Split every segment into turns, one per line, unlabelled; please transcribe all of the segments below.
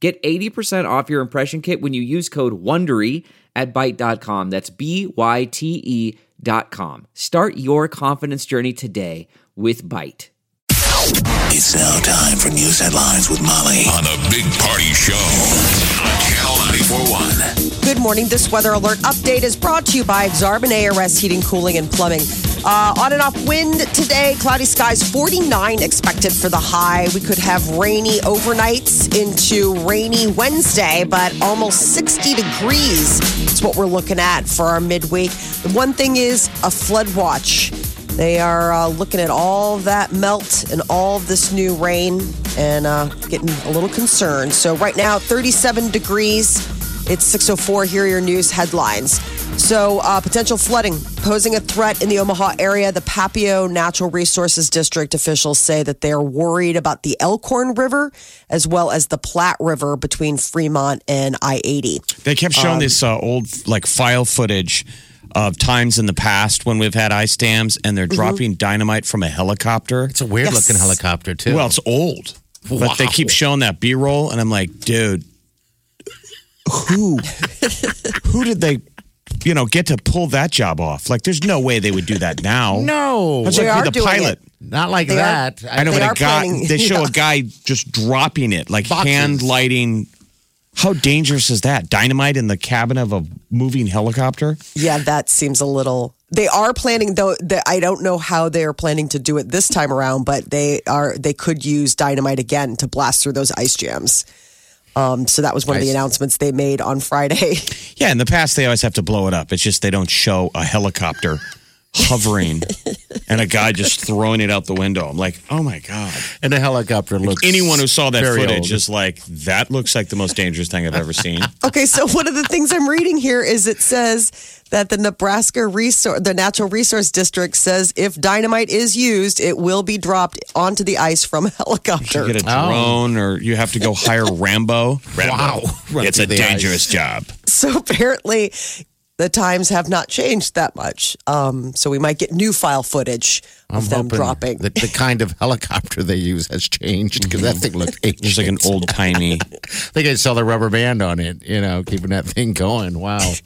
Get 80% off your impression kit when you use code WONDERY at Byte.com. That's B-Y-T-E dot com. Start your confidence journey today with Byte.
It's now time for news headlines with Molly on the Big Party Show on Channel 941.
Good morning. This weather alert update is brought to you by Exarban ARS Heating, Cooling, and Plumbing. Uh, on and off wind today, cloudy skies, 49 expected for the high. We could have rainy overnights into rainy Wednesday, but almost 60 degrees is what we're looking at for our midweek. The one thing is a flood watch. They are uh, looking at all that melt and all this new rain and uh, getting a little concerned. So, right now, 37 degrees. It's 604. Here are your news headlines. So, uh, potential flooding posing a threat in the Omaha area. The Papio Natural Resources District officials say that they are worried about the Elkhorn River as well as the Platte River between Fremont and I 80.
They kept showing this uh, old like file footage of times in the past when we've had ice dams and they're dropping dynamite from a helicopter.
It's a weird
Yes.
looking helicopter too.
Well, it's old, but they keep showing that B roll, and I'm like, dude, who, who did they, you know, get to pull that job off? Like, there's no way they would do that now.
no,
That's
They
like
are
the
doing
pilot.
it.
not like
They are-
that.
I know,
They
but
are
a guy,
planning-
they show
yeah.
a guy just dropping it, like
Boxes.
hand lighting. How dangerous is that? Dynamite in the cabin of a moving helicopter?
Yeah, that seems a little. They are planning though. The, I don't know how they are planning to do it this time around, but they are. They could use dynamite again to blast through those ice jams. Um, so that was one of the announcements they made on Friday.
Yeah, in the past they always have to blow it up. It's just they don't show a helicopter hovering and a guy just throwing it out the window. I'm like, oh my god!
and the helicopter looks.
Anyone who saw that footage
old.
is like, that looks like the most dangerous thing I've ever seen.
okay, so one of the things I'm reading here is it says that the Nebraska resource, the Natural Resource District says if dynamite is used, it will be dropped onto the ice from a helicopter.
You get a oh. drone, or you have to go hire Rambo. Rambo.
Wow. Run
it's a dangerous
ice.
job.
So apparently, the times have not changed that much. Um, so we might get new file footage of
I'm
them dropping.
that the kind of helicopter they use has changed because that thing looked ancient.
There's like an old timey.
They could sell the rubber band on it, you know, keeping that thing going. Wow.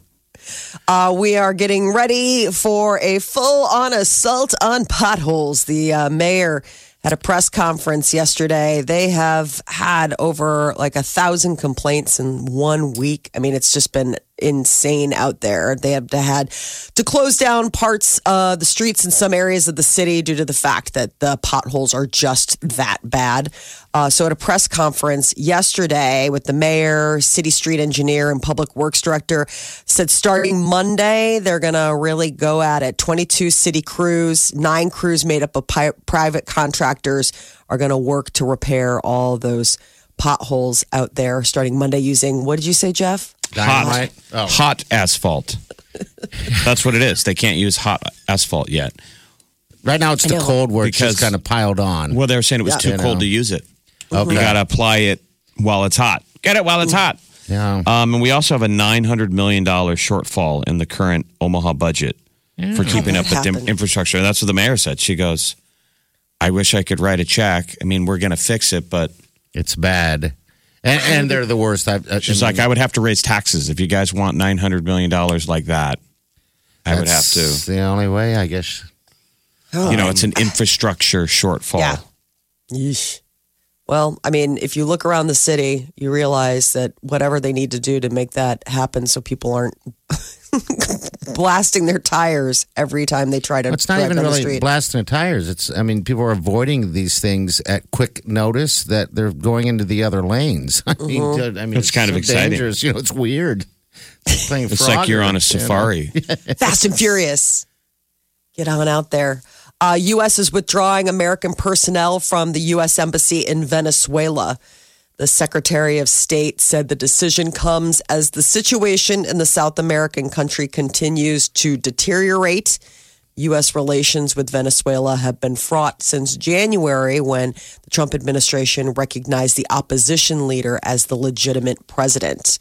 Uh, we are getting ready for a full on assault on potholes. The uh, mayor had a press conference yesterday. They have had over like a thousand complaints in one week. I mean, it's just been insane out there. They have to had to close down parts of the streets in some areas of the city due to the fact that the potholes are just that bad. Uh, so at a press conference yesterday with the mayor, city street engineer, and public works director, said starting Monday they're going to really go at it. Twenty-two city crews, nine crews made up of pi- private contractors are going to work to repair all those potholes out there starting Monday using what did you say, Jeff?
Dynamite.
Hot,
Oh.
hot asphalt. That's what it is. They can't use hot asphalt yet.
Right now it's
I
the cold where it's
Because-
just kind of piled on.
Well, they were saying it was
Yeah.
too
You
cold
know.
to use it.
Okay.
You got to apply it while it's hot. Get it while it's hot.
Yeah.
Um, and we also have a $900 million shortfall in the current Omaha budget for keeping up
that
with the
happen?
infrastructure. And that's what the mayor said. She goes, I wish I could write a check. I mean, we're going to fix it, but
It's bad. And, and they're the worst. I, I, uh,
she's like, I would have to raise taxes if you guys want $900 million like that. I would have to.
The only way, I guess.
You know, um, it's an infrastructure shortfall.
Yeah. Yeesh. Well, I mean, if you look around the city, you realize that whatever they need to do to make that happen so people aren't blasting their tires every time they try to
It's not
drive
even
down the
really
street.
blasting the tires. It's, I mean, people are avoiding these things at quick notice that they're going into the other lanes. I mean,
Mm-hmm.
I mean,
It's kind of exciting.
Dangerous. You know, it's weird. It's, playing
It's like you're on a
you know?
safari.
Fast and Furious. Get on out there. Uh, U.S. is withdrawing American personnel from the U.S. Embassy in Venezuela. The Secretary of State said the decision comes as the situation in the South American country continues to deteriorate. U.S. relations with Venezuela have been fraught since January when the Trump administration recognized the opposition leader as the legitimate president.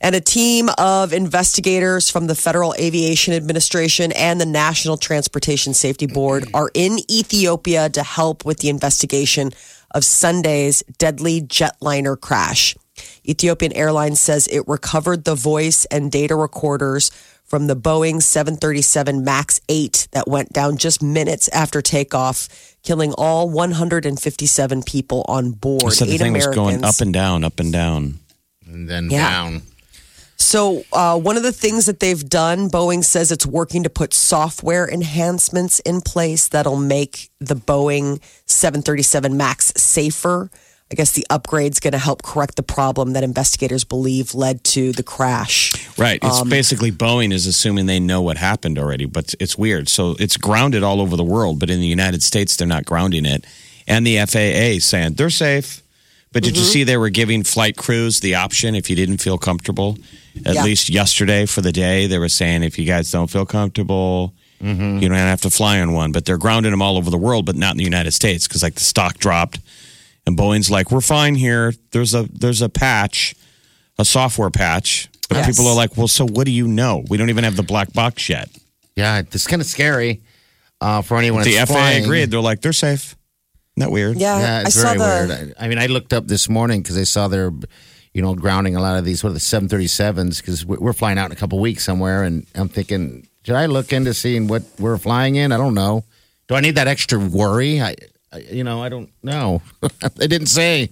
And a team of investigators from the Federal Aviation Administration and the National Transportation Safety Board are in Ethiopia to help with the investigation of Sunday's deadly jetliner crash. Ethiopian Airlines says it recovered the voice and data recorders from the Boeing 737 MAX 8 that went down just minutes after takeoff, killing all 157 people on board.
So the
Eight
thing was going up and down, up and down.
And then
Yeah.
down.
So, uh, one of the things that they've done, Boeing says it's working to put software enhancements in place that'll make the Boeing 737 MAX safer. I guess the upgrade's going to help correct the problem that investigators believe led to the crash.
Right. It's
Um,
basically Boeing is assuming they know what happened already, but it's weird. So it's grounded all over the world, but in the United States, they're not grounding it. And the FAA saying they're safe. But did you
Mm-hmm.
see they were giving flight crews the option if you didn't feel comfortable? At
Yeah.
least yesterday for the day, they were saying if you guys don't feel comfortable,
Mm-hmm.
you don't have to fly on one. But they're grounding them all over the world, but not in the United States because like the stock dropped, and Boeing's like, we're fine here. There's a there's a patch, a software patch. But
Yes.
people are like, well, so what do you know? We don't even have the black box yet.
Yeah, it's kind of scary uh, for anyone.
the FAA
flying.
agreed. They're like, they're safe. Isn't that weird?
Yeah,
Yeah,
I
it's
saw
very
the.
weird. I, I mean, I looked up this morning because I saw they're, you know, grounding a lot of these, what are the 737s, because we're flying out in a couple weeks somewhere. And I'm thinking, should I look into seeing what we're flying in? I don't know. Do I need that extra worry? I, I you know, I don't know. they didn't say.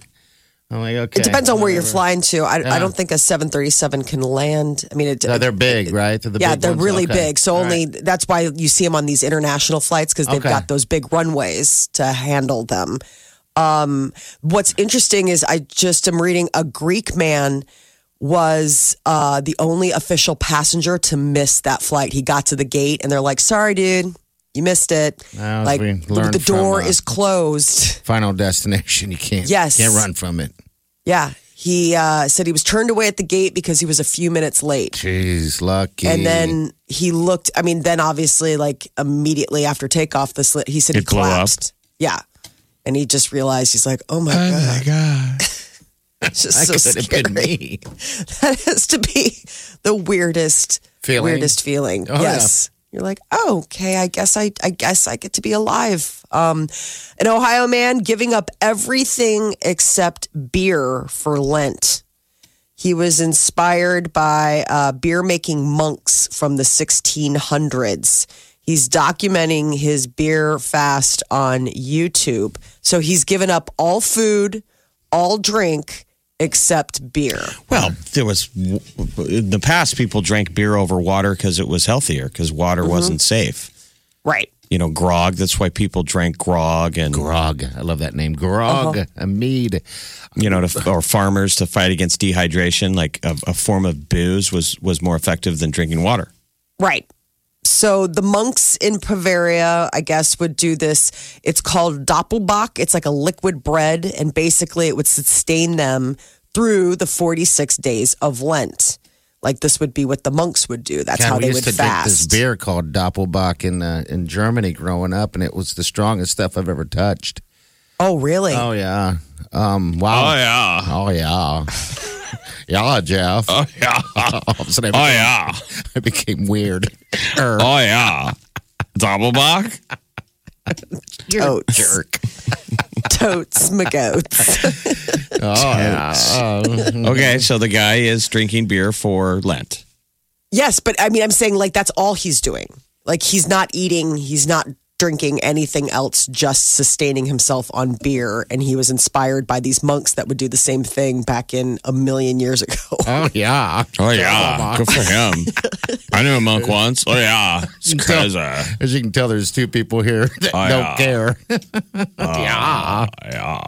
I'm like, okay.
It depends on where you're
whatever.
flying to. I, I don't think a 737 can land. I mean, it,
No, they're big, right? They're the
yeah,
big
they're
ones?
really
Okay.
big. So
All
only
right.
that's why you see them on these international flights because they've
Okay.
got those big runways to handle them. Um, what's interesting is I just am reading a Greek man was uh, the only official passenger to miss that flight. He got to the gate and they're like, "Sorry, dude." You missed it.
Well, as
like
we
the,
learned
the door
from, uh,
is closed.
Final destination. You can't.
Yes.
Can't run from it.
Yeah. He uh, said he was turned away at the gate because he was a few minutes late.
Jeez, lucky.
And then he looked. I mean, then obviously, like immediately after takeoff, the slit. He said he
It blew up?
collapsed. Yeah, and he just realized he's like, "Oh my god, Oh my
God.
it's just
that
so
could have
scary."
been me.
That has to be the weirdest,
Feeling?
weirdest feeling.
Oh,
yes, you're like, oh, okay. I guess I, I guess I get to be alive. Um, an Ohio man giving up everything except beer for Lent. He was inspired by uh, beer making monks from the 1600s. He's documenting his beer fast on YouTube. So he's given up all food, all drink, except beer.
Well, there was in the past people drank beer over water because it was healthier because water
Mm-hmm.
wasn't safe.
Right.
You know, grog. That's why people drank grog and
Grog. I love that name. Grog.
Uh-huh.
A mead.
you know, to, or farmers to fight against dehydration. Like a, a form of booze was was more effective than drinking water.
Right. So the monks in Bavaria, I guess, would do this. It's called Doppelbock. It's like a liquid bread, and basically it would sustain them through the 46 days of Lent. Like this would be what the monks would do. That's
God,
how
we
they
used
would
to drink this beer called Doppelbock in uh, in Germany growing up, and it was the strongest stuff I've ever touched.
Oh, really?
Oh yeah. Um. Wow.
Oh yeah.
Oh yeah. Yeah, Jeff.
Oh yeah.
All of a sudden,
Oh
I became,
yeah.
I became weird. Er,
Oh yeah. Doppelbock.
Totes.
jerk.
Totes, magoats.
Oh yeah.
Okay, so the guy is drinking beer for Lent.
yes, but I mean, I'm saying like that's all he's doing. Like he's not eating, he's not drinking anything else, just sustaining himself on beer. And he was inspired by these monks that would do the same thing back in a million years ago.
Oh yeah.
Oh yeah, good for him. I knew a monk once. Oh yeah, it's crazy.
As you can tell, there's two people here that
Oh,
don't
yeah.
care.
Yeah, yeah.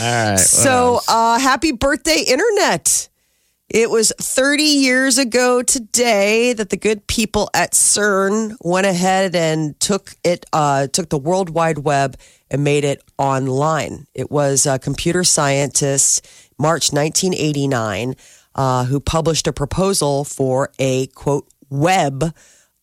All right.
So, uh, happy birthday, Internet. It was 30 years ago today that the good people at CERN went ahead and took it, uh, took the World Wide Web and made it online. It was a computer scientist, March 1989, uh, who published a proposal for a quote web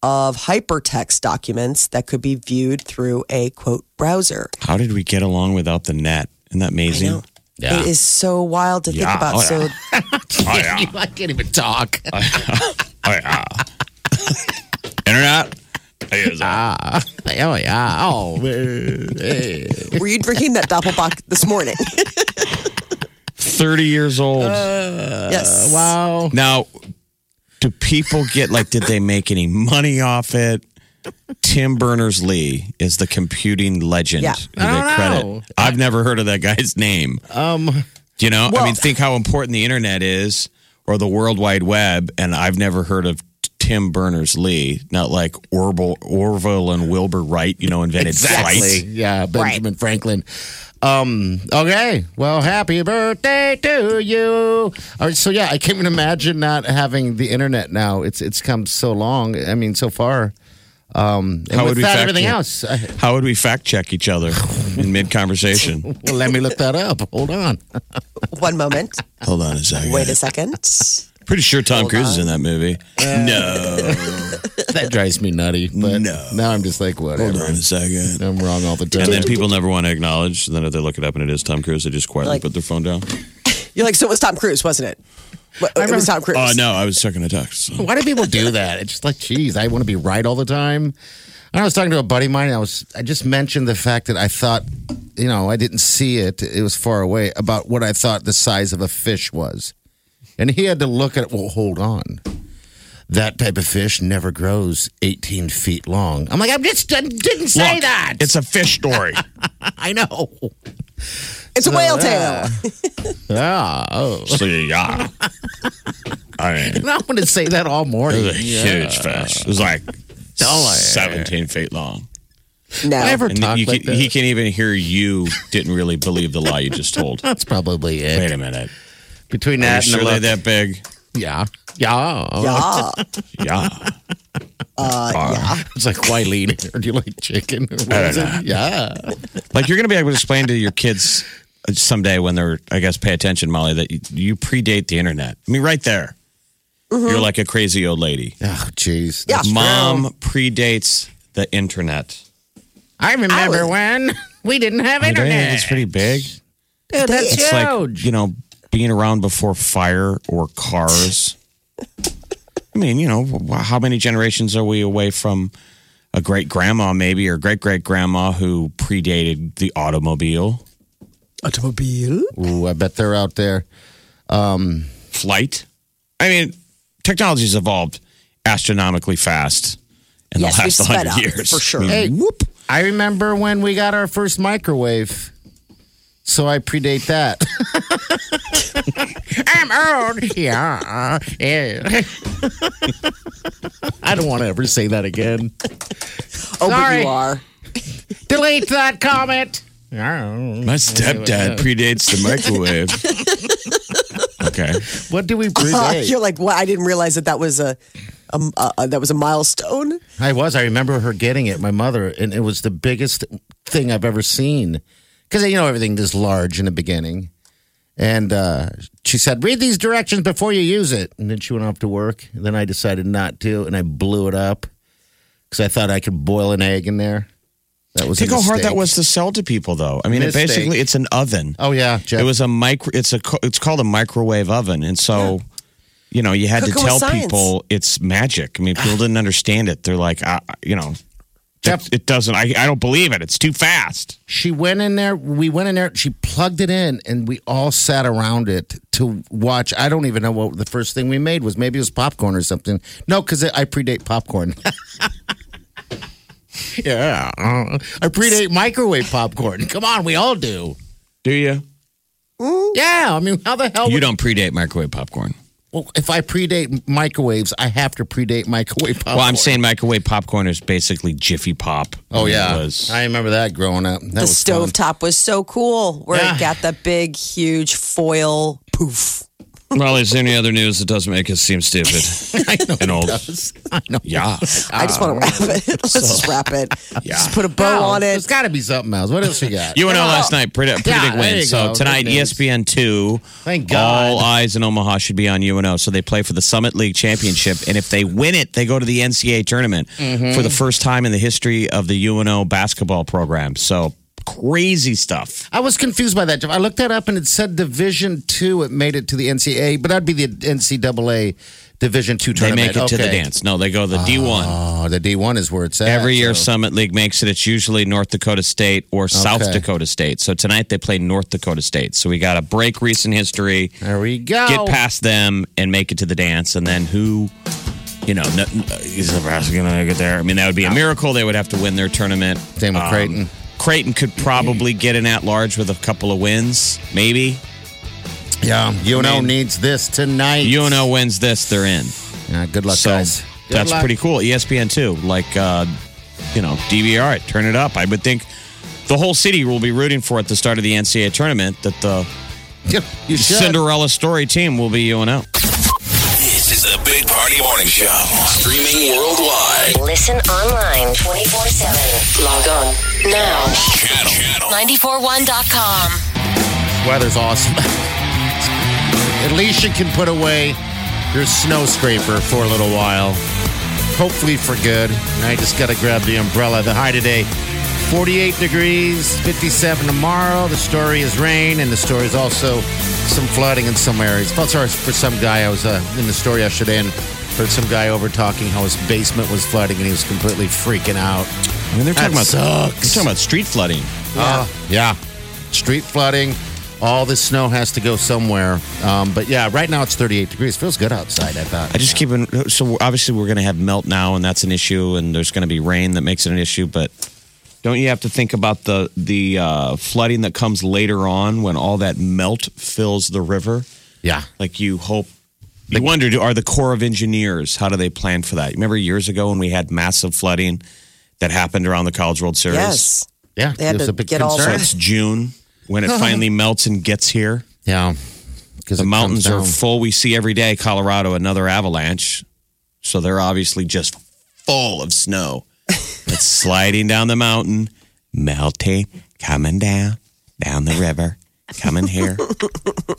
of hypertext documents that could be viewed through a quote browser.
How did we get along without the net? Isn't that amazing?
It is so wild to think about.
Oh,
So
Oh, yeah.
I can't even talk.
Oh, yeah. Internet? Is, uh,
oh yeah. Oh. hey.
were you drinking that Doppelbock this morning?
30 years old.
yes.
Wow.
now, do people get, like, did they make any money off it? Tim Berners Lee is the computing legend.
Yeah.
I
they
don't
credit.
know.
I've never heard of that guy's name.
Um.
You know, I mean, think how important the internet is or the World Wide Web, and I've never heard of Tim Berners Lee, not like Orville, Orville and Wilbur Wright, you know, invented
Exactly.
flight.
Yeah, Benjamin Franklin. Um, okay. Well, happy birthday to you. All right, so yeah, I can't even imagine not having the internet now. It's it's come so long. I mean, so far. Um, and
How
with
would we
that,
fact
everything
check?
else. I,
How would we fact check each other in mid conversation?
well, let me look that up. Hold on.
One moment.
Hold on a second.
Wait a second.
Pretty sure Tom Cruise is in that movie. no.
That drives me nutty. But
No.
now I'm just like, whatever.
Hold on a second.
I'm wrong all the time.
And then people never want to acknowledge. And then if they look it up and it is Tom Cruise, they just quietly
Like-
put their phone down.
You're like, so it was Tom Cruise, wasn't it? What, uh, it was Tom Cruise.
Oh, no, I was checking a text. so.
Why do people do that? It's just like, geez, I want to be right all the time. I was talking to a buddy of mine. I was, I just mentioned the fact that I thought, you know, I didn't see it. It was far away about what I thought the size of a fish was, and he had to look at. Well, hold on. That type of fish never grows 18 feet long. I'm like, I just I didn't say
Look,
that.
It's a fish story.
I know.
It's a whale tail.
Ah, oh.
so, yeah. I mean,
And I'm going to say that all morning.
It was a huge fish. It was like 17 feet long.
No.
Never
And
talk
you
like
can,
that.
he can even hear you didn't really believe the lie you just told.
That's probably it.
Wait a minute.
Between
Are you
that and
sure
the
they're
look-
that big?
yeah, yeah,
Yeah.
Yeah.
Uh, yeah.
It's like, why lean? Or do you like chicken? Or what
I don't
it? Yeah.
Like you're going to be able to explain to your kids someday when they're, I guess, pay attention, Molly, that you, you predate the internet. I mean, right there. You're like a crazy old lady.
Oh, jeez.
Yeah.
Mom
true.
predates the internet.
I remember when we didn't have
I think
internet.
It's pretty big.
Dude, that's
It's like,
huge.
you know, being around before fire or cars. I mean, you know, how many generations are we away from a great grandma, maybe, or great great grandma who predated the automobile?
Automobile?
Ooh, I bet they're out there.
Um, Flight? I mean, technology's evolved astronomically fast in
Yes,
the last 100
up,
years.
for sure.
I mean,
Hey,
whoop.
I remember when we got our first microwave. So I predate that. I'm old. Yeah. yeah. I don't want to ever say that again.
Oh, but
Sorry.
you are.
Delete that comment.
My stepdad predates the microwave. okay.
What do we
Uh,
predate?
you're like, what? I didn't realize that that was a, a, a that was a milestone.
I was. I remember her getting it, my mother, and it was the biggest thing I've ever seen. Because, you know, everything is large in the beginning. And uh, she said, read these directions before you use it. And then she went off to work. And then I decided not to, and I blew it up because I thought I could boil an egg in there. That was a
Think how hard that was to sell to people, though. I mean, it basically, it's an oven.
Oh, yeah. Jeff.
It was a micro. It's a. It's called a microwave oven, and so, you know, you had to
Cooking with
tell people it's magic. I mean, people didn't understand it. They're like, uh, you know,
Jeff-
it, it doesn't. I, I don't believe it. It's too fast.
she went in there. We went in there. She plugged it in, and we all sat around it to watch. I don't even know what the first thing we made was. Maybe it was popcorn or something. No, because I predate popcorn. yeah, uh, I predate microwave popcorn. Come on, we all do.
Do you?
Yeah, I mean, how the hell?
You
would-
don't predate microwave popcorn.
Well, if I predate microwaves, I have to predate microwave popcorn.
Well, I'm saying microwave popcorn is basically Jiffy Pop.
Oh yeah,
was,
I remember that growing up. That
the
was
stove top was so cool, where
Yeah.
it got the big, huge foil poof.
Well, is there any other news that doesn't make us seem stupid
I know
and
it
old?
does. I know.
Yeah.
I just want to wrap it. Let's just wrap it. Yeah. Just put a bow
No,
on it.
There's got to be something else. What else you got?
UNO last night, pretty, pretty
Yeah,
big
there
win.
you
So
go.
tonight,
Good news.
ESPN two.
Thank God.
All eyes in Omaha should be on UNO. So they play for the Summit League Championship, and if they win it, they go to the NCAA tournament
Mm-hmm.
for the first time in the history of the UNO basketball program. So crazy stuff.
I was confused by that. I looked that up and it said Division Two. It made it to the NCAA, but that'd be the NCAA Division Two tournament.
They make it to the dance. No, they go the D one.
Oh, the D one is where it's at.
Every year,
so-
Summit League makes it. It's usually North Dakota State or South
Okay.
Dakota State. So tonight they play North Dakota State. So we got to break recent history,
There we go.
get past them, and make it to the dance. And then who, you know, no, is Nebraska going to get there? I mean, that would be a miracle. They would have to win their tournament.
Same with
Um,
Creighton.
Creighton could probably get an at large with a couple of wins, maybe.
Yeah, UNO
I mean-
needs this tonight.
UNO wins this, they're in.
Yeah, good luck,
so
guys. Good
that's
luck.
pretty cool. ESPN too, like uh, you know DVR it, turn it up. I would think the whole city will be rooting for at the start of the NCAA tournament that the
Yep, you.
Cinderella story team will be UNO.
This is the Big Party Morning Show. Streaming worldwide.
Listen online 24 7. Log on now.
Channel. Channel.
941.com.
Weather's awesome. At least you can put away your snow scraper for a little while. Hopefully for good. And I just got to grab the umbrella. The high today, 48 degrees, 57 tomorrow. The story is rain, and the story is also some flooding in some areas. I Felt sorry for some guy. I was uh, in the store yesterday and heard some guy over talking how his basement was flooding, and he was completely freaking out.
I mean, they're talking
That
about
sucks.
they're talking about street flooding.
Yeah. yeah. Street flooding. All this snow has to go somewhere. Um, but yeah, right now it's 38 degrees. Feels good outside, I thought.
I just keep in, so obviously we're going to have melt now, and that's an issue, and there's going to be rain that makes it an issue. But don't you have to think about the the uh, flooding that comes later on when all that melt fills the river?
Yeah.
Like you hope. You wonder, do- are the Corps of Engineers, how do they plan for that? Remember years ago when we had massive flooding that happened around the College World Series?
Yes.
Yeah.
They had
it was
to
a big
get all
So it's June when it finally melts and gets here.
Yeah. Because
The mountains are full. We see every day, Colorado, another avalanche. So they're obviously just full of snow. It's sliding down the mountain, melting, coming down, down the river, coming here,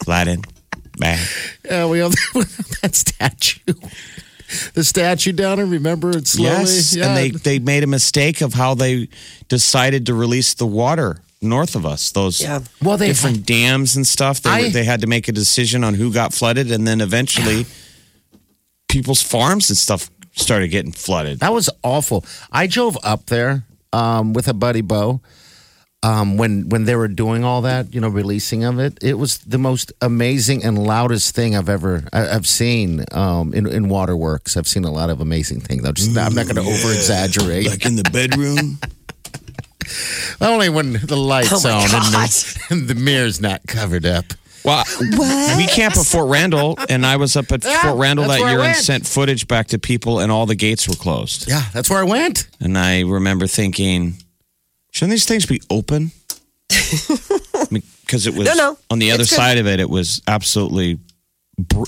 flooding, back.
Yeah, we have that statue. The statue down there, remember it slowly?
Yes,
yeah.
and they they made a mistake of how they decided to release the water north of us. Those
Yeah.
Well, they-
different dams and stuff. They
I-
they had to make a decision on who got flooded, and then eventually, people's farms and stuff started getting flooded.
That was awful. I drove up there um, with a buddy Bo um, when when they were doing all that, you know, releasing of it. It was the most amazing and loudest thing I've ever I, I've seen um, in in waterworks. I've seen a lot of amazing things. I'm, just, I'm not going to over exaggerate.
Like in the bedroom.
Only when the lights
Oh
on and the, and the mirror's not covered up.
Well, we camp at Fort Randall, and I was up at
Yeah,
Fort Randall that year and sent footage back to people, and all the gates were closed.
Yeah, that's where I went.
And I remember thinking, shouldn't these things be open? Because it was
No, no.
on the other side of it, it was absolutely,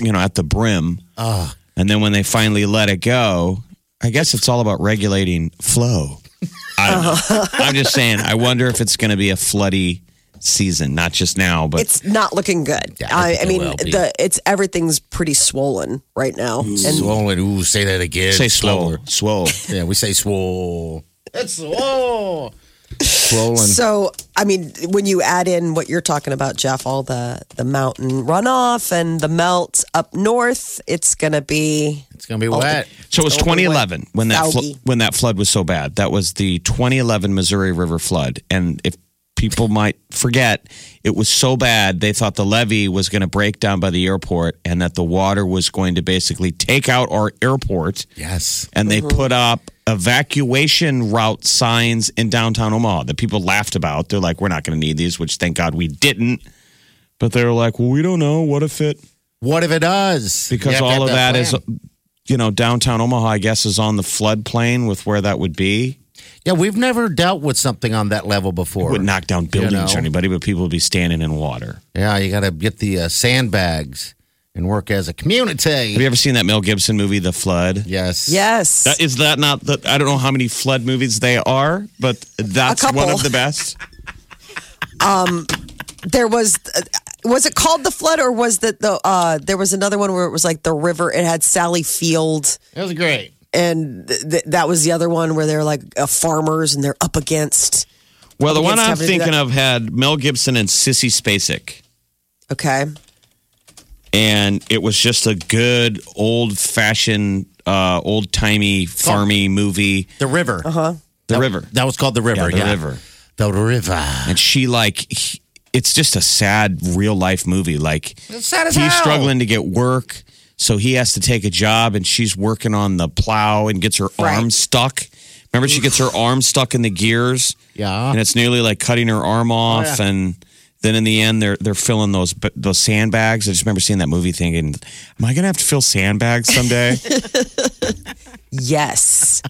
you know, at the brim.
Ah.
And then when they finally let it go, I guess it's all about regulating flow. I don't know. I'm just saying, I wonder if it's going to be a floody season, not just now, but
It's not looking good.
Yeah, I
I, I mean, the it's everything's pretty swollen right now, and
Swollen. Ooh, say that again.
say slow,
Slower.
swole.
Yeah, we say swole. It's swole. Swollen.
So, I mean, when you add in what you're talking about, Jeff, all the the mountain runoff and the melt up north, it's gonna be
it's gonna be wet.
So it was 2011 when that flo- when that flood was so bad. That was the 2011 Missouri River flood, and if people might forget, it was so bad they thought the levee was going to break down by the airport, and that the water was going to basically take out our airport.
Yes.
And they put up evacuation route signs in downtown Omaha that people laughed about. They're like, "We're not going to need these," which thank God we didn't. But they were like, "Well, we don't know. What if it?"
What if it does?
Because all
have
of that is
plan.
you know downtown omaha i guess is on the floodplain with where that would be
Yeah, we've never dealt with something on that level before.
would knock down buildings
know.
or anybody but people would be standing in water
Yeah, you got to get the uh, sandbags and work as a community.
Have you ever seen that Mel Gibson movie, The Flood?
yes.
Yes.
That, is that not the? I don't know how many flood movies they are, but that's one of the best.
um, there was uh, was it called the flood or was that the uh there was another one where it was like the river it had sally field
That was great.
And th- th- that was the other one where they're like uh, farmers and they're up against
Well, the
Up
one I'm
having to do
thinking of had Mel Gibson and Sissy Spacek,
okay
and it was just a good old fashioned, uh, old timey, farmy movie.
The river. Uh-huh.
The River.
That was called The River.
Yeah, The River.
The River.
and she like he- it's just a sad real life movie like
It's sad as
he's
hell.
struggling to get work so he has to take a job and she's working on the plow and gets her
Right.
arm stuck. Remember she gets her arm stuck in the gears?
Yeah.
and it's nearly like cutting her arm off
yeah.
and then in the end they're they're filling those those sandbags. I just remember seeing that movie thinking am i gonna have to fill sandbags someday?
Yes.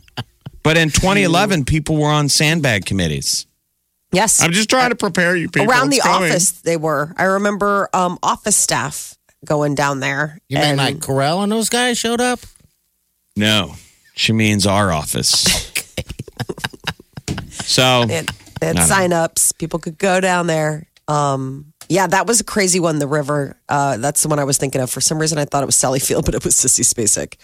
But in 2011 people were on sandbag committees.
Yes.
I'm just trying to prepare you people.
Around the
coming.
office they were. I remember um office staff going down there
You mean
and-
like Corral and those guys showed up?
No, she means our office. so
They had, they had
No, no.
sign-ups. People could go down there. Um, yeah, that was a crazy one. The river. Uh, that's the one I was thinking of. For some reason, I thought it was Sally Field, but it was Sissy Spacek.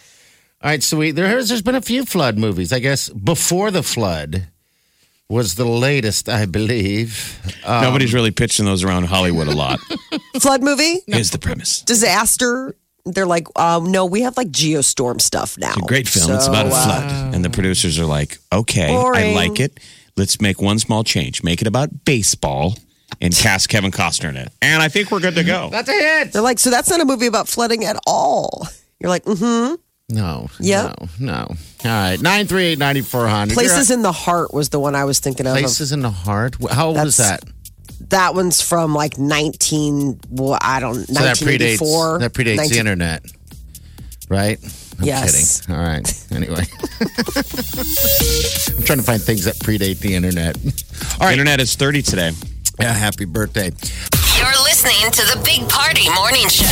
All right, so we, there has there's been a few flood movies. I guess before the flood was the latest, I believe. Uh,
nobody's really pitching those around Hollywood a lot.
Flood movie,
Is the premise.
disaster. They're like, um, no, we have like geostorm stuff now.
It's a great film. it's about a
So, uh,
flood. And the producers are like, okay, I like it. Let's make one small change. Make it about baseball and cast Kevin Costner in it. And I think we're good to go.
That's a hit.
They're like, so that's not a movie about flooding at all. You're like, mm-hmm.
No.
Yep.
No. No. All right. Nine three eight ninety four hundred.
Places in the Heart was the one I was thinking of.
Places in the heart. How old was that?
That's- That one's from like 19, well, I don't,
So that predates
1984.
that predates
19
the internet, right? I'm
Yes.
kidding. All right. Anyway, I'm trying to find things that predate the internet. All right.
Internet is 30 today.
Yeah, happy birthday.
You're listening to the Big Party Morning Show.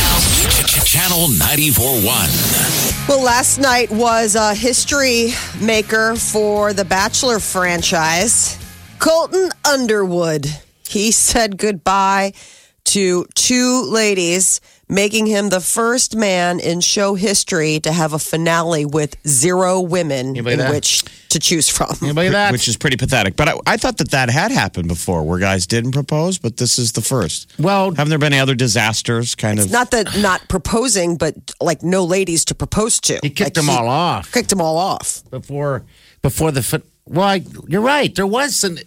Channel 94.1.
Well, last night was a history maker for the Bachelor franchise. Colton Underwood. He said goodbye to two ladies, making him the first man in show history to have a finale with zero women
You
in
that?
which to choose from.
Anybody that?
Which is pretty pathetic. But I, I thought that that had happened before where guys didn't propose, but this is the first.
well,
Haven't there been any other disasters kind of?
Not that not proposing, but like no ladies to propose to.
he kicked
Like,
them all off
Kicked them all off.
before before the. fi- Well, I, you're right. There was an.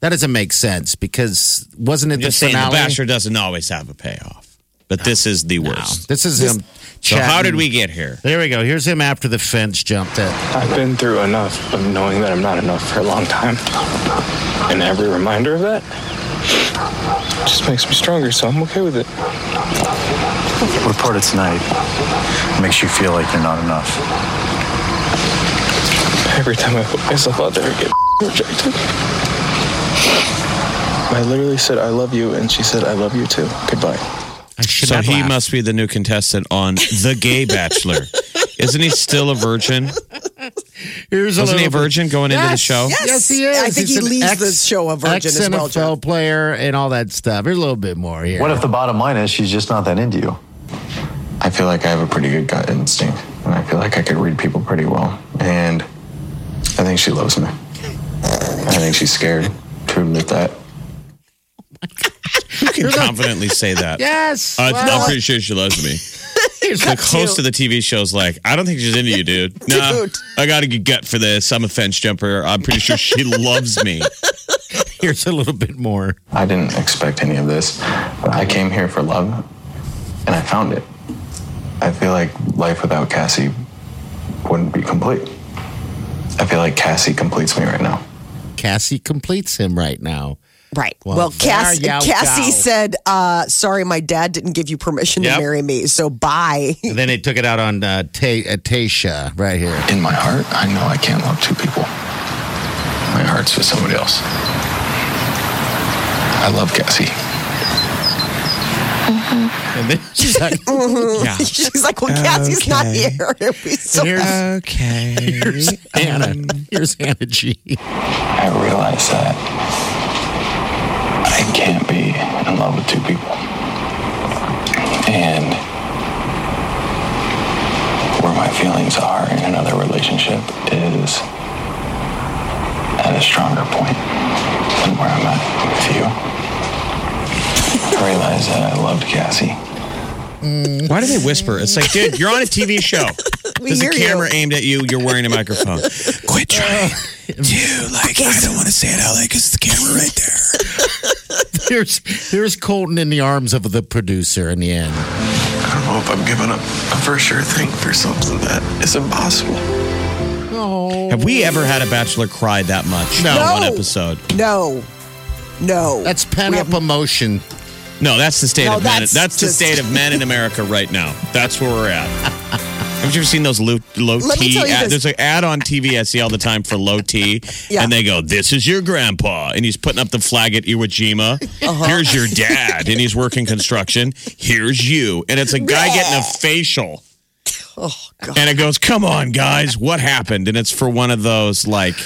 That doesn't make sense because wasn't it
I'm just
the
saying
finale?
the Bachelor doesn't always have a payoff. But this is the worst.
This is him.
So how did we get here?
There we go. Here's him after the fence jumped it.
I've been through enough of knowing that I'm not enough for a long time. And every reminder of that just makes me stronger, so I'm okay with it.
What part of tonight makes you feel like you're not enough?
Every time I put myself out there, I get rejected. I literally said, I love you, and she said, I love you too. Goodbye.
I should
So he
laugh.
must be the new contestant on The Gay Bachelor. Isn't he still a virgin?
Here's
Wasn't he a
little bit-
virgin going into the
Yes,
show?
Yes.
Yes, he is.
I think
He's
he
an
leaves the show a virgin as well,
ex-NFL
John.
player and all that stuff. There's a little bit more here.
What if the bottom line is she's just not that into you?
I feel like I have a pretty good gut instinct, and I feel like I could read people pretty well. And I think she loves me. I think she's scared to admit that.
Oh You can confidently say that.
Yes.
Uh,
Well,
I'm pretty sure she loves me. The host of the TV show is like, I don't think she's into you, dude. Nah, I got a good gut for this. I'm a fence jumper. I'm pretty sure she loves me.
here's a little bit more.
I didn't expect any of this, but I came here for love, and I found it. I feel like life without Cassie wouldn't be complete. I feel like Cassie completes me right now.
Cassie completes him right now.
Right.
Well,
Well, Cass, Cassie
go.
said, uh, sorry, my dad didn't give you permission
Yep.
to marry me, so bye.
And then they took it out on uh, Ta- uh, Tayshia right here.
In my heart, I know I can't love two people. My heart's with somebody else. I love Cassie.
And then she's like,
Yeah.
She's like, well, Cassie's not here. It'd be so
here's,
Okay.
here's Hannah. Here's Hannah G.
I realize that I can't be in love with two people. And where my feelings are in another relationship is at a stronger point than where I'm at with you. I realize that I loved Cassie. Mm.
Why do they whisper? It's like, dude, you're on a TV show.
We
There's a
hear you.
camera aimed at you. You're wearing a microphone. Quit uh, trying. Dude, like, I don't want to say it out loud because the camera right there.
Here's here's Colton in the arms of the producer in the end.
I don't know if I'm giving up a for sure thing for something that is impossible. Oh.
Have we ever had a bachelor cry that much
No.
in one episode?
No. No.
That's pent up emotion.
No, that's the state
No,
of men.
that's
That's the state of men in America right now. That's where we're at. Haven't you ever seen those low, low
Let me
T?
tell
ad- There's an ad on TV I see all the time for low T,
Yeah.
and they go, "This is your grandpa," and he's putting up the flag at Iwo Jima.
Uh-huh.
Here's your dad, and he's working construction. Here's you, and it's a guy getting a facial.
oh, God.
And it goes, "Come on, guys, what happened?" And it's for one of those like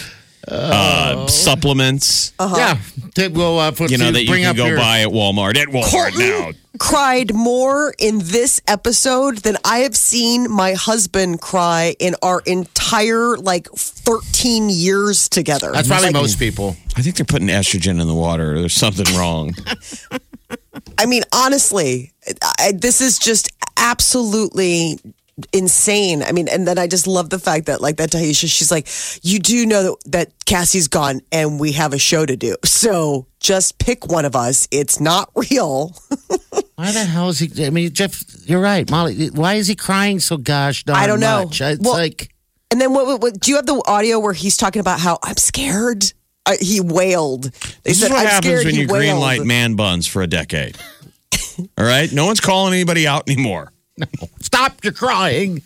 uh, supplements,
Yeah. To, well, uh, put,
you know, that you
bring
can
up
go
your,
buy at Walmart. At Walmart now.
cried more in this episode than I have seen my husband cry in our entire like 13 years together.
That's probably
Like,
most people.
I think they're putting estrogen in the water. There's something wrong.
I mean, honestly, I, this is just absolutely insane. I mean, and then I just love the fact that, like, that Tahisha, she's like, you do know that, that Cassie's gone and we have a show to do. So just pick one of us. It's not real.
Why the hell is he? I mean, Jeff, you're right, Molly. Why is he crying so gosh darn
I don't know.
much? It's
Well-
like
And then what, what, what? Do you have the audio where he's talking about how I'm scared? Uh, he wailed. They
This
said,
is what
"I'm
happens
scared,"
when
he
you green
wailed.
light man buns for a decade. All right? No one's calling anybody out anymore.
Stop your crying.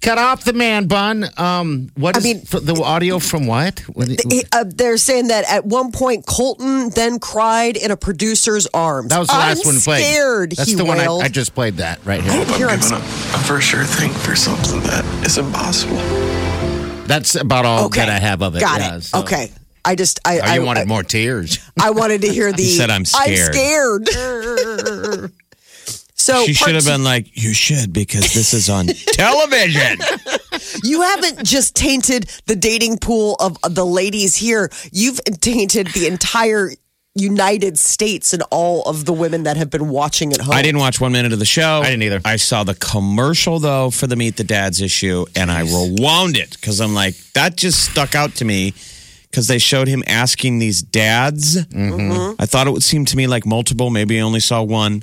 Cut off the man bun. Um, what
I
is
mean-
the audio from what?
He- uh, they're saying that at one point Colton then cried in a producer's arms.
that was the last
I'm
one played.
Scared.
That's
he
the one I. I just played. That right here.
I'm
Here, I'm
giving up a for sure thing for something that is impossible.
That's about all
okay,
that I have of it.
Got
yeah,
it.
so-
Okay. I just I
Oh,
I
you wanted
I,
more tears.
I wanted to hear the.
said, "I'm scared."
I'm scared. so
she should have been like, You should, because this is on television.
You haven't just tainted the dating pool of the ladies here. You've tainted the entire United States and all of the women that have been watching at home.
I didn't watch one minute of the show.
I didn't either.
I saw the commercial, though, for the Meet the Dads issue, and I rewound it because I'm like, that just stuck out to me because they showed him asking these dads.
Mm-hmm.
I thought it would seem to me like multiple, maybe I only saw one.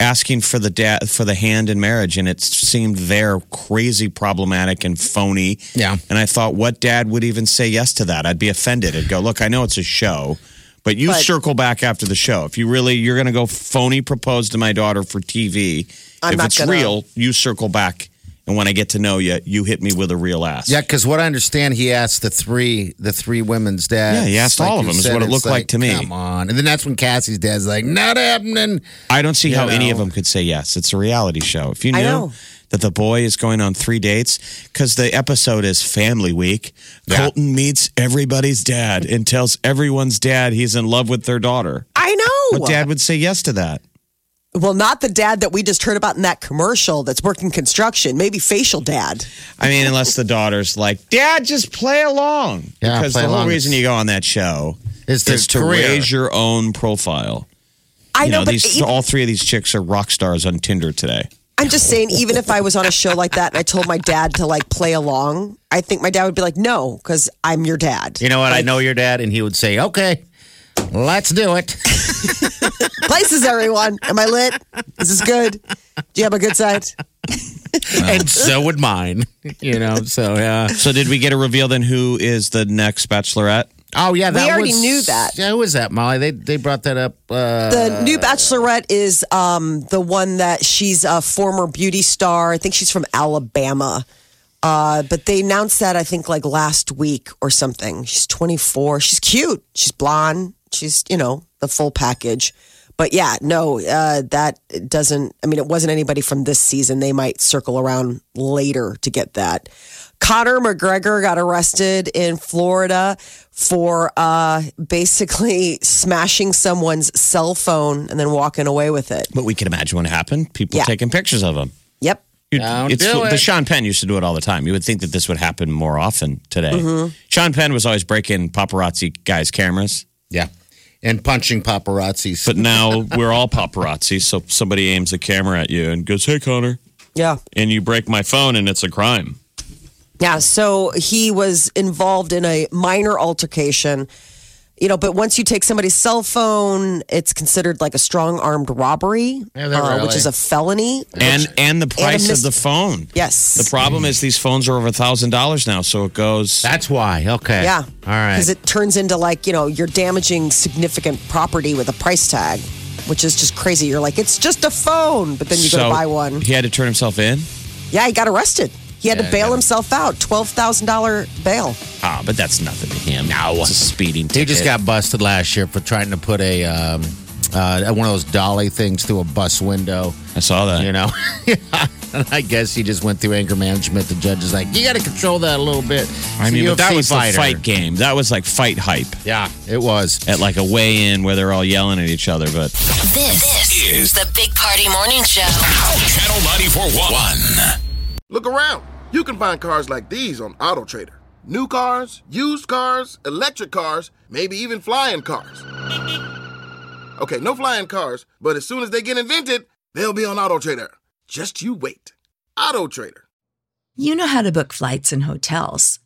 Asking for the dad for the hand in marriage, and it seemed there crazy problematic and phony.
Yeah.
and I thought, what dad would even say yes to that? I'd be offended. I'd go, look, I know it's a show, but you
But-
circle back after the show. If you really you're going to go phony propose to my daughter for TV,
I'm
if
not
it's
gonna-
real, you circle back. And when I get to know you, you hit me with a real ass.
Yeah, because what I understand, he asked the three the three women's dads.
Yeah, he asked all of
you
them, is what it looked like to me.
Come on, and then that's when Cassie's dad's like, "Not happening."
I don't see
You
how any of them could say yes. It's a reality show. If you knew that the boy is going on three dates, because the episode is Family Week,
Yeah.
Colton meets everybody's dad and tells everyone's dad he's in love with their daughter.
I know.
What dad would say yes to that?
Well, not the dad that we just heard about in that commercial that's working construction. Maybe facial dad.
I mean, unless the daughter's like, Dad, just play along.
Yeah,
because
play
the whole
along.
reason you go on that show
It's their
is to
career.
raise your own profile.
I
you
know,
know,
but
these all three of these chicks are rock stars on Tinder today.
I'm just saying, even if I was on a show like that and I told my dad to like play along, I think my dad would be like, "No, because I'm your dad."
You know what? I know your dad, and he would say, "Okay, let's do it."
Places, everyone. Am I lit? Is this good? Do you have a good side?
and so would mine. You know, so yeah.
So, did we get a reveal then who is the next Bachelorette?
Oh yeah, that
already
was-
knew that.
Yeah, who was that, Molly? They they brought that up. Uh,
The new Bachelorette is um, the one that she's a former beauty star. I think she's from Alabama. Uh, but they announced that I think like last week or something. She's 24. She's cute. She's blonde. She's you know the full package. But yeah, no, uh, that doesn't. I mean, it wasn't anybody from this season. They might circle around later to get that. Conor McGregor got arrested in Florida for uh, basically smashing someone's cell phone and then walking away with it.
But we can imagine what happened. People
Yeah.
taking pictures of him.
Yep.
You'd-
Don't
it's,
do
The. Sean Penn used to do it all the time. You would think that this would happen more often today.
Mm-hmm.
Sean Penn was always breaking paparazzi guys' cameras,
Yeah. And punching paparazzis.
but now we're all paparazzi. So somebody aims a camera at you and goes, "Hey, Conor,"
Yeah.
and you break my phone, and it's a crime.
Yeah, so he was involved in a minor altercation. You know, but once you take somebody's cell phone, it's considered like a strong armed robbery,
Yeah, that
uh, which is a felony.
And and the price
mis-
of the phone.
Yes.
The problem is these phones are over a thousand dollars now, so it goes.
That's why. Okay.
yeah.
All right.
Because it turns into like, you know, you're damaging significant property with a price tag, which is just crazy. You're like, it's just a phone, but then you go to buy one.
He had to turn himself in.
Yeah, he got arrested. He had
Yeah,
to bail
yeah.
himself out, $12,000 bail.
Ah, but that's nothing to him. No, it's a speeding ticket.
He just got busted last year for trying to put a um, uh, one of those dolly things through a bus window.
I saw that.
You know, I guess he just went through anger management. The judge is like, "You got to control that a little bit."
I
It's
mean, but that was
fighter.
the fight game. That was like fight hype
Yeah, it was.
at like a weigh-in where they're all yelling at each other. But
This, is the Big Party Morning Show.
Channel 94.1.
Look around. You can find cars like these on AutoTrader. New cars, used cars, electric cars, maybe even flying cars. Okay, no flying cars, but as soon as they get invented, they'll be on AutoTrader. Just you wait. AutoTrader.
You know how to book flights and hotels.